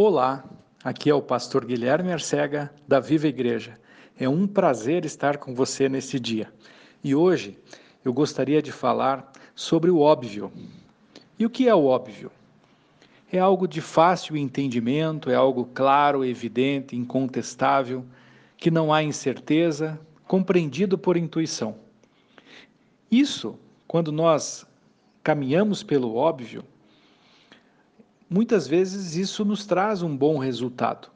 Olá, aqui é o pastor Guilherme Arcega da Viva Igreja. É um prazer estar com você neste dia. E hoje eu gostaria de falar sobre o óbvio. E o que é o óbvio? É algo de fácil entendimento, é algo claro, evidente, incontestável, que não há incerteza, compreendido por intuição. Isso, quando nós caminhamos pelo óbvio, Muitas vezes isso nos traz um bom resultado.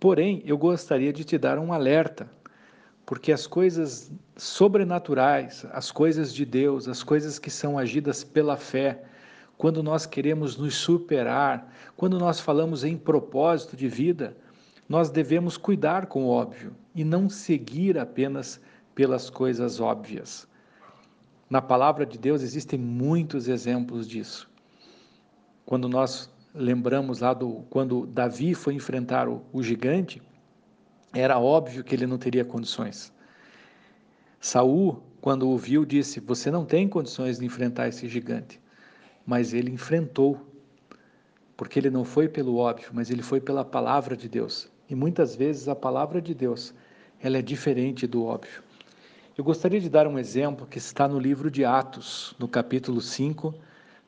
Porém, eu gostaria de te dar um alerta, porque as coisas sobrenaturais, as coisas de Deus, as coisas que são agidas pela fé, quando nós queremos nos superar, quando nós falamos em propósito de vida, nós devemos cuidar com o óbvio e não seguir apenas pelas coisas óbvias. Na palavra de Deus existem muitos exemplos disso. Quando nós lembramos lá do quando Davi foi enfrentar o, o gigante, era óbvio que ele não teria condições. Saul, quando o viu, disse: Você não tem condições de enfrentar esse gigante. Mas ele enfrentou, porque ele não foi pelo óbvio, mas ele foi pela palavra de Deus. E muitas vezes a palavra de Deus ela é diferente do óbvio. Eu gostaria de dar um exemplo que está no livro de Atos, no capítulo 5,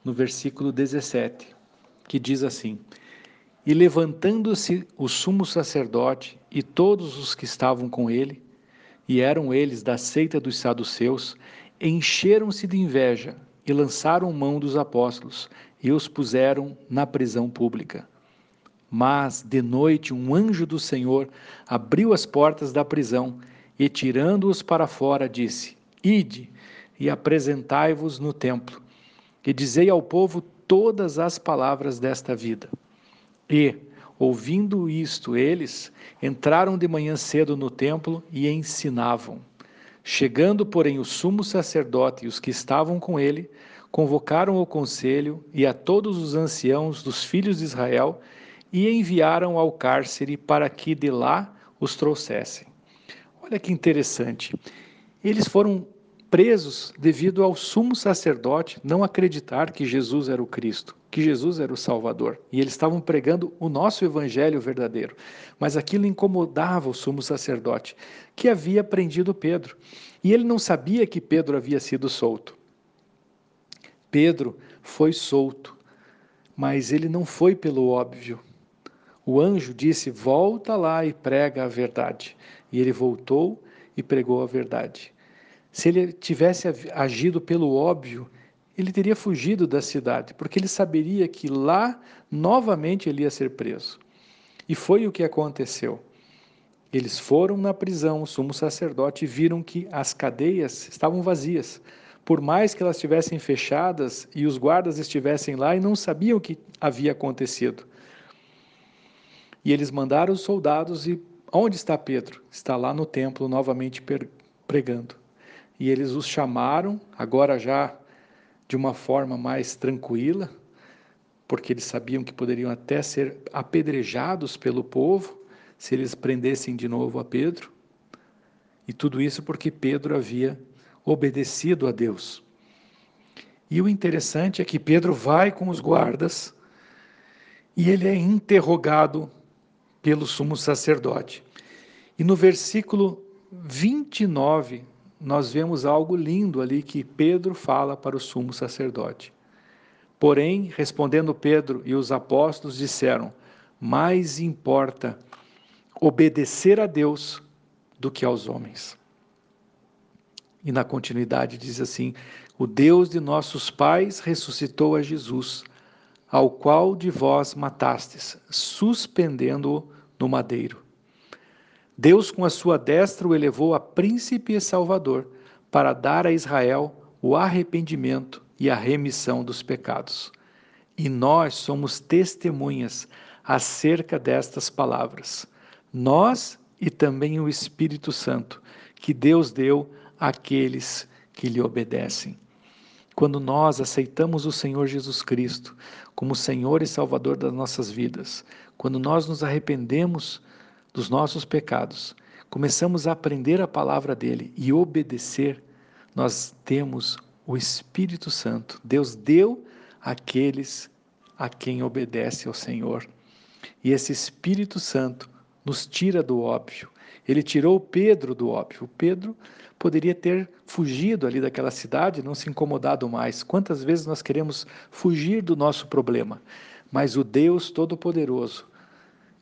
no versículo 17, que diz assim: E levantando-se o sumo sacerdote e todos os que estavam com ele, e eram eles da seita dos saduceus, encheram-se de inveja e lançaram mão dos apóstolos e os puseram na prisão pública. Mas, de noite, um anjo do Senhor abriu as portas da prisão e, tirando-os para fora, disse: Ide e apresentai-vos no templo e dizei ao povo todas as palavras desta vida. E, ouvindo isto, eles entraram de manhã cedo no templo e ensinavam. Chegando, porém, o sumo sacerdote e os que estavam com ele, convocaram o conselho e a todos os anciãos dos filhos de Israel e enviaram ao cárcere para que de lá os trouxessem. Olha que interessante. Eles foram presos devido ao sumo sacerdote não acreditar que Jesus era o Cristo, que Jesus era o Salvador. E eles estavam pregando o nosso evangelho verdadeiro. Mas aquilo incomodava o sumo sacerdote, que havia prendido Pedro. E ele não sabia que Pedro havia sido solto. Pedro foi solto, mas ele não foi pelo óbvio. O anjo disse: Volta lá e prega a verdade. E ele voltou e pregou a verdade. Se ele tivesse agido pelo óbvio, ele teria fugido da cidade, porque ele saberia que lá novamente ele ia ser preso. E foi o que aconteceu. Eles foram na prisão, o sumo sacerdote, e viram que as cadeias estavam vazias, por mais que elas estivessem fechadas e os guardas estivessem lá e não sabiam o que havia acontecido. E eles mandaram os soldados e onde está Pedro? Está lá no templo novamente pregando e eles os chamaram, agora já de uma forma mais tranquila, porque eles sabiam que poderiam até ser apedrejados pelo povo se eles prendessem de novo a Pedro. E tudo isso porque Pedro havia obedecido a Deus. E o interessante é que Pedro vai com os guardas e ele é interrogado pelo sumo sacerdote. E no versículo 29 nós vemos algo lindo ali que Pedro fala para o sumo sacerdote. Porém, respondendo Pedro e os apóstolos disseram: Mais importa obedecer a Deus do que aos homens. E na continuidade diz assim: O Deus de nossos pais ressuscitou a Jesus, ao qual de vós matastes, suspendendo-o no madeiro. Deus, com a sua destra, o elevou a príncipe e salvador, para dar a Israel o arrependimento e a remissão dos pecados. E nós somos testemunhas acerca destas palavras. Nós e também o Espírito Santo, que Deus deu àqueles que lhe obedecem. Quando nós aceitamos o Senhor Jesus Cristo como Senhor e Salvador das nossas vidas, quando nós nos arrependemos dos nossos pecados, começamos a aprender a palavra dele e obedecer, nós temos o Espírito Santo. Deus deu àqueles a quem obedece ao Senhor. E esse Espírito Santo nos tira do óbvio. Ele tirou Pedro do óbvio. O Pedro poderia ter fugido ali daquela cidade, não se incomodado mais. Quantas vezes nós queremos fugir do nosso problema? Mas o Deus Todo-Poderoso,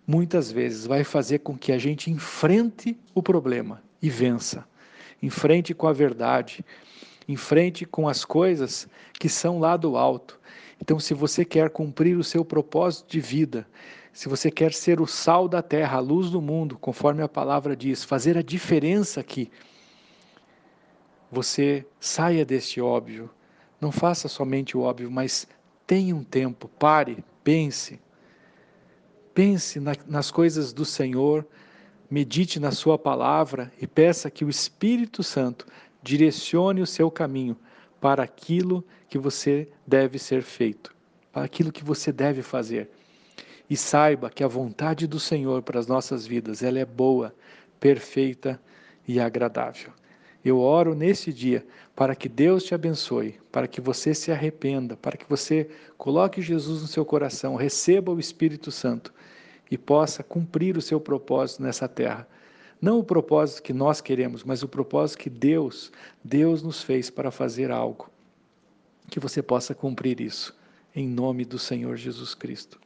muitas vezes, vai fazer com que a gente enfrente o problema e vença. Enfrente com a verdade, enfrente com as coisas que são lá do alto. Então, se você quer cumprir o seu propósito de vida, se você quer ser o sal da terra, a luz do mundo, conforme a palavra diz, fazer a diferença aqui, você saia deste óbvio. Não faça somente o óbvio, mas tenha um tempo, pare, pense. Pense na, nas coisas do Senhor, medite na Sua palavra e peça que o Espírito Santo direcione o seu caminho para aquilo que você deve ser feito, para aquilo que você deve fazer. E saiba que a vontade do Senhor para as nossas vidas, ela é boa, perfeita e agradável. Eu oro nesse dia para que Deus te abençoe, para que você se arrependa, para que você coloque Jesus no seu coração, receba o Espírito Santo e possa cumprir o seu propósito nessa terra. Não o propósito que nós queremos, mas o propósito que Deus, Deus nos fez para fazer algo. Que você possa cumprir isso, em nome do Senhor Jesus Cristo.